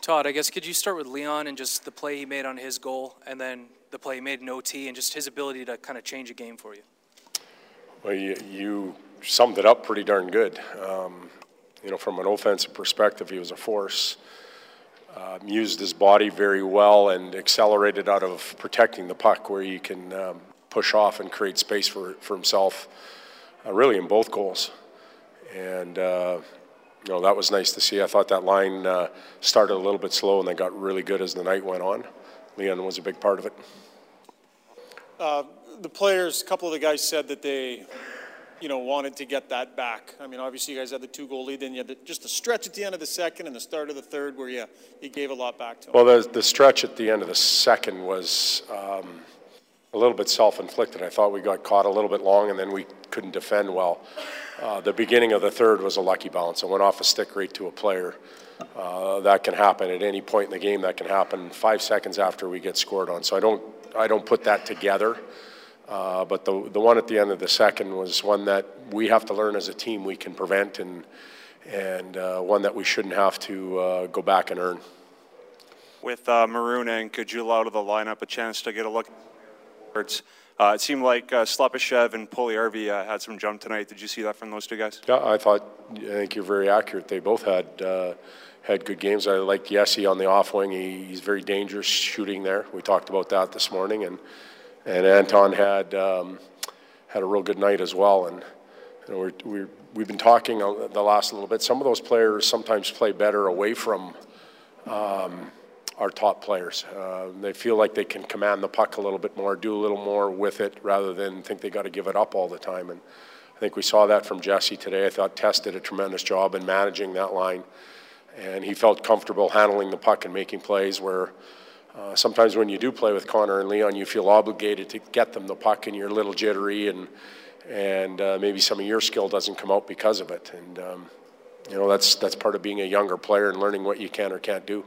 Todd, I guess could you start with Leon and just the play he made on his goal, and then the play he made in OT, and just his ability to kind of change a game for you? Well, you, you summed it up pretty darn good. Um, you know, from an offensive perspective, he was a force. Um, used his body very well and accelerated out of protecting the puck, where he can um, push off and create space for, for himself. Uh, really, in both goals, and uh, you know that was nice to see. I thought that line uh, started a little bit slow and then got really good as the night went on. Leon was a big part of it. Uh, the players, a couple of the guys said that they, you know, wanted to get that back. I mean, obviously, you guys had the two goal lead, then you had the, just a stretch at the end of the second and the start of the third where you, you gave a lot back to them. Well, the, the stretch at the end of the second was um, a little bit self-inflicted. I thought we got caught a little bit long, and then we couldn't defend well. Uh, the beginning of the third was a lucky bounce. It went off a stick right to a player. Uh, that can happen at any point in the game. That can happen five seconds after we get scored on. So I don't, I don't put that together. Uh, but the the one at the end of the second was one that we have to learn as a team we can prevent, and and uh, one that we shouldn't have to uh, go back and earn. With uh, Maroon and Caggiula the lineup, a chance to get a look it seemed like uh, Slepyshev and Puljujarvi uh, had some jump tonight. Did you see that from those two guys? Yeah, I thought. I think you're very accurate. They both had uh, had good games. I like Yessi on the off wing. He, he's very dangerous shooting there. We talked about that this morning, and and Anton had um, had a real good night as well. And we're, we're we've been talking the last little bit. Some of those players sometimes play better away from. Um, our top players. Uh, they feel like they can command the puck a little bit more, do a little more with it, rather than think they got to give it up all the time. And I think we saw that from Jesse today. I thought Tess did a tremendous job in managing that line, and he felt comfortable handling the puck and making plays. Where uh, sometimes when you do play with Connor and Leon, you feel obligated to get them the puck, and you're a little jittery, and and uh, maybe some of your skill doesn't come out because of it. And um, you know that's that's part of being a younger player and learning what you can or can't do.